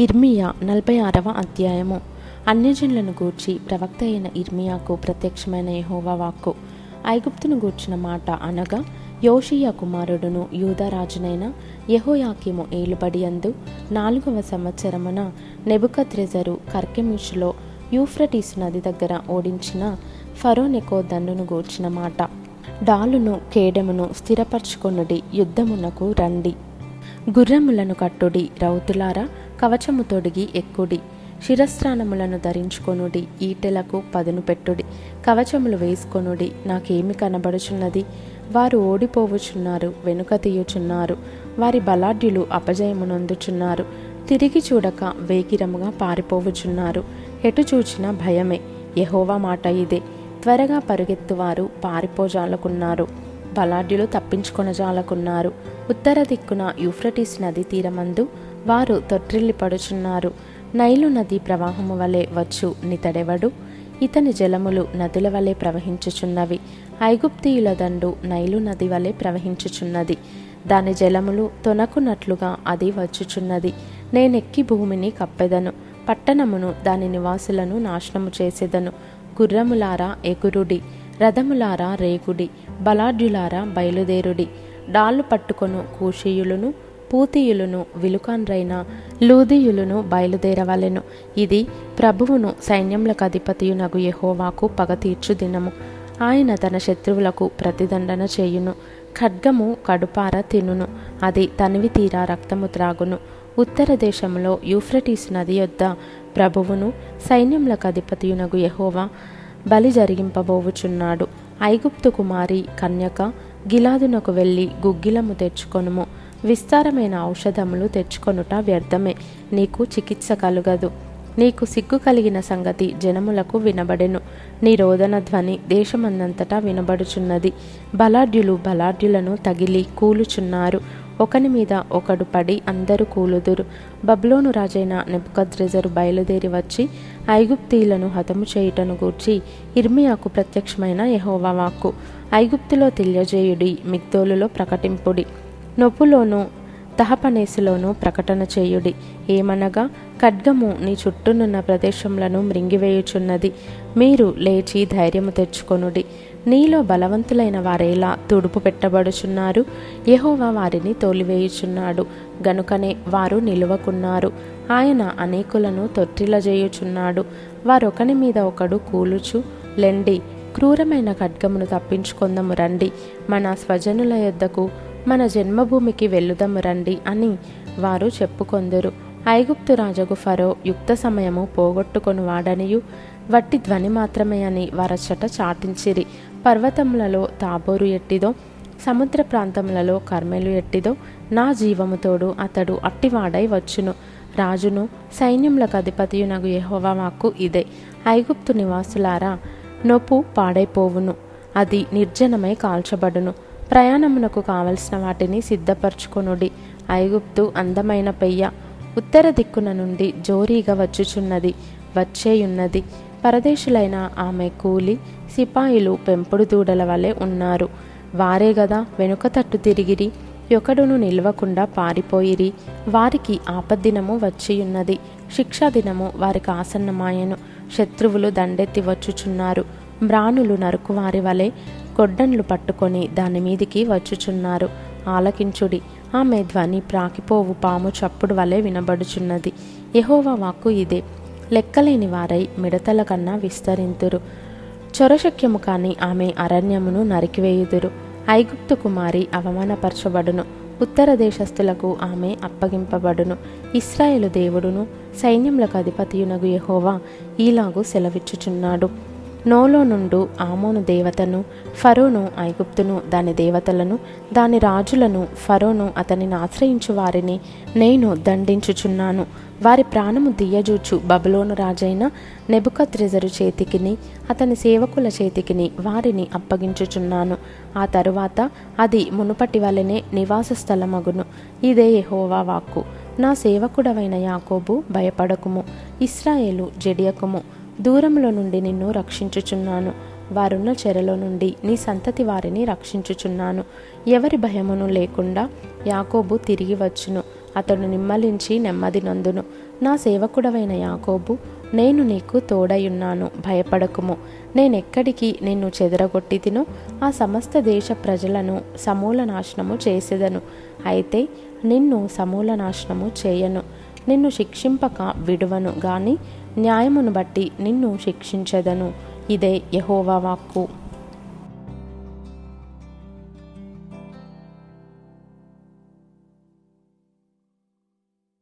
ఇర్మియా నలభై ఆరవ అధ్యాయము. అన్యజనులను గూర్చి ప్రవక్త అయిన ఇర్మియాకు ప్రత్యక్షమైన యెహోవా వాక్కు. ఐగుప్తును గూర్చిన మాట అనగా యోషియా కుమారుడును యూదరాజునైన యహోయాకిము ఏలుబడి అందు నాలుగవ సంవత్సరమున నెబుకద్రెజరు కర్కెమిషులో యూఫ్రటీస్ నది దగ్గర ఓడించిన ఫరోనెకో దండును గూర్చిన మాట. డాలును కేడెమును స్థిరపరచుకొనుడి యుద్ధమునకు రండి. గుర్రములను కట్టుడి రౌతులారా కవచము తొడిగి ఎక్కుడి శిరస్త్రాణములను ధరించుకొనుడి ఈటెలకు పదును పెట్టుడి కవచములు వేసుకొనుడి నాకేమి కనబడుచున్నది? వారు ఓడిపోవుచున్నారు వెనుక తీయుచున్నారు వారి బలాఢ్యులు అపజయమునందుచున్నారు తిరిగి చూడక వేగిరముగా పారిపోవుచున్నారు ఎటు చూచినా భయమే ఎహోవా మాట ఇదే త్వరగా పరుగెత్తువారు పారిపోజాలకున్నారు బలాఢ్యులు తప్పించుకొనజాలకున్నారు ఉత్తర దిక్కున యూఫ్రటీస్ నది తీరమందు వారు తొట్రిల్లి పడుచున్నారు. నైలు నది ప్రవాహము వలె వచ్చు నితడెవడు? ఇతని జలములు నదుల వలె ప్రవహించుచున్నవి. ఐగుప్తీయుల దండు నైలు నది వలె ప్రవహించుచున్నది. దాని జలములు తొనకునట్లుగా అది వచ్చుచున్నది. నేనెక్కి భూమిని కప్పెదను. పట్టణమును దాని నివాసులను నాశనము చేసేదను. గుర్రములారా ఎగురుడి రథములారా రేగుడి బలాఢ్యులారా బయలుదేరుడి. డాళ్ళు పట్టుకొను కూషీయులను పూతీయులను విలుకాన్రైన లూదీయులను బయలుదేరవలెను. ఇది ప్రభువును సైన్యములకు అధిపతియునగు ఎహోవాకు పగ తీర్చు దినము ఆయన తన శత్రువులకు ప్రతిదండన చేయును. ఖడ్గము కడుపార తినును. అది తనివి తీరా రక్తము త్రాగును. ఉత్తర దేశంలో యూఫ్రటీస్ నది యొద్ద ప్రభువును సైన్యములకు అధిపతియునగు ఎహోవా బలి జరిగింపబోవుచున్నాడు. ఐగుప్తు కుమారి కన్యక గిలాదునకు వెళ్ళి గుగ్గిలము తెచ్చుకొనుము. విస్తారమైన ఔషధములు తెచ్చుకొనుట వ్యర్థమే. నీకు చికిత్స కలుగదు. నీకు సిగ్గు కలిగిన సంగతి జనములకు వినబడెను. నీ రోదన ధ్వని దేశమందంతటా వినబడుచున్నది. బలాఢ్యులు బలాఢ్యులను తగిలి కూలుచున్నారు. ఒకని మీద ఒకడు పడి అందరూ కూలుదురు. బబ్లోను రాజైన నెబుకద్రెజరు బయలుదేరి వచ్చి ఐగుప్తీలను హతము చేయుటను గూర్చి ఇర్మియాకు ప్రత్యక్షమైన యెహోవా వాక్కు. ఐగుప్తులో తెలియజేయుడి మిగ్దోలులో ప్రకటింపుడి. నొప్పులోను తహపనేసులోనూ ప్రకటన చేయుడి. ఏమనగా ఖడ్గము నీ చుట్టూనున్న ప్రదేశములను మృంగివేయుచున్నది. మీరు లేచి ధైర్యము తెచ్చుకొనుడి. నీలో బలవంతులైన వారేలా తుడుపు పెట్టబడుచున్నారు. యహోవా వారిని తోలివేయుచున్నాడు. గనుకనే వారు నిలువకున్నారు. ఆయన అనేకులను తొట్టిలజేయుచున్నాడు. వారొకని మీద ఒకడు కూలుచు లెండి క్రూరమైన ఖడ్గమును తప్పించుకొందము రండి. మన స్వజనుల యొద్దకు మన జన్మభూమికి వెళ్ళుదము రండి అని వారు చెప్పుకొందరు. ఐగుప్తు రాజగు ఫరో యుక్త సమయము పోగొట్టుకొని వాడనియు వట్టి ధ్వని మాత్రమే అని వరచట చాటించిరి. పర్వతములలో తాబోరు ఎట్టిదో సముద్ర ప్రాంతములలో కర్మెలు ఎట్టిదో నా జీవముతోడు అతడు అట్టివాడై వచ్చును. రాజును సైన్యములకు అధిపతియునగు యెహోవా మాకు ఇదే. ఐగుప్తు నివాసులారా నొప్పు పాడైపోవును అది నిర్జనమై కాల్చబడును. ప్రయాణమునకు కావలసిన వాటిని సిద్ధపరచుకొనుడి. ఐగుప్తు అందమైన పెయ్య ఉత్తర దిక్కున నుండి జోరీగా వచ్చుచున్నది వచ్చేయున్నది. పరదేశులైన ఆమె కూలి సిపాయిలు పెంపుడు దూడల వలె ఉన్నారు. వారే గదా వెనుక తట్టు తిరిగిరి ఒకడును నిల్వకుండా పారిపోయిరి. వారికి ఆపద్దినము వచ్చియున్నది శిక్షా దినము వారికి ఆసన్నమాయను. శత్రువులు దండెత్తి వచ్చుచున్నారు. మ్రాణులు నరుకువారి వలె గొడ్డన్లు పట్టుకొని దాని మీదికి వచ్చుచున్నారు. ఆలకించుడి. ఆమె ధ్వని ప్రాకిపోవు పాము చప్పుడు వలె వినబడుచున్నది. యహోవా వాక్కు ఇదే. లెక్కలేని వారై మిడతల కన్నా విస్తరింతురు. చొరశక్యము కాని ఆమె అరణ్యమును నరికివేయుదురు. ఐగుప్తు కుమారి అవమానపరచబడును. ఉత్తర దేశస్థులకు ఆమె అప్పగింపబడును. ఇస్రాయేలు దేవుడును సైన్యములకు అధిపతియునగు యహోవా ఈలాగు సెలవిచ్చుచున్నాడు. నోలో నుండు ఆమోను దేవతను ఫరోను ఐగుప్తును దాని దేవతలను దాని రాజులను ఫరోను అతనిని ఆశ్రయించు వారిని నేను దండించుచున్నాను. వారి ప్రాణము దియ్యజూచు బబులోను రాజైన నెబుకత్రెజరు చేతికిని అతని సేవకుల చేతికిని వారిని అప్పగించుచున్నాను. ఆ తరువాత అది మునుపటి వలెనే నివాస స్థలమగును. ఇదే యహోవా వాక్కు. నా సేవకుడవైన యాకోబు భయపడకుము ఇస్రాయేలు జడియకుము. దూరంలో నుండి నిన్ను రక్షించుచున్నాను. వారున్న చెరలో నుండి నీ సంతతి వారిని రక్షించుచున్నాను. ఎవరి భయమును లేకుండా యాకోబు తిరిగి వచ్చును. అతడు నిమ్మలించి నెమ్మది నందును. నా సేవకుడవైన యాకోబు నేను నీకు తోడయున్నాను భయపడకుము. నేనెక్కడికి నిన్ను చెదరగొట్టి తిను? ఆ సమస్త దేశ ప్రజలను సమూల నాశనము చేసేదను. అయితే నిన్ను సమూల నాశనము చేయను. నిన్ను శిక్షింపక విడువను గాని న్యాయమును బట్టి నిన్ను శిక్షించదను. ఇదే యహోవా వాక్కు.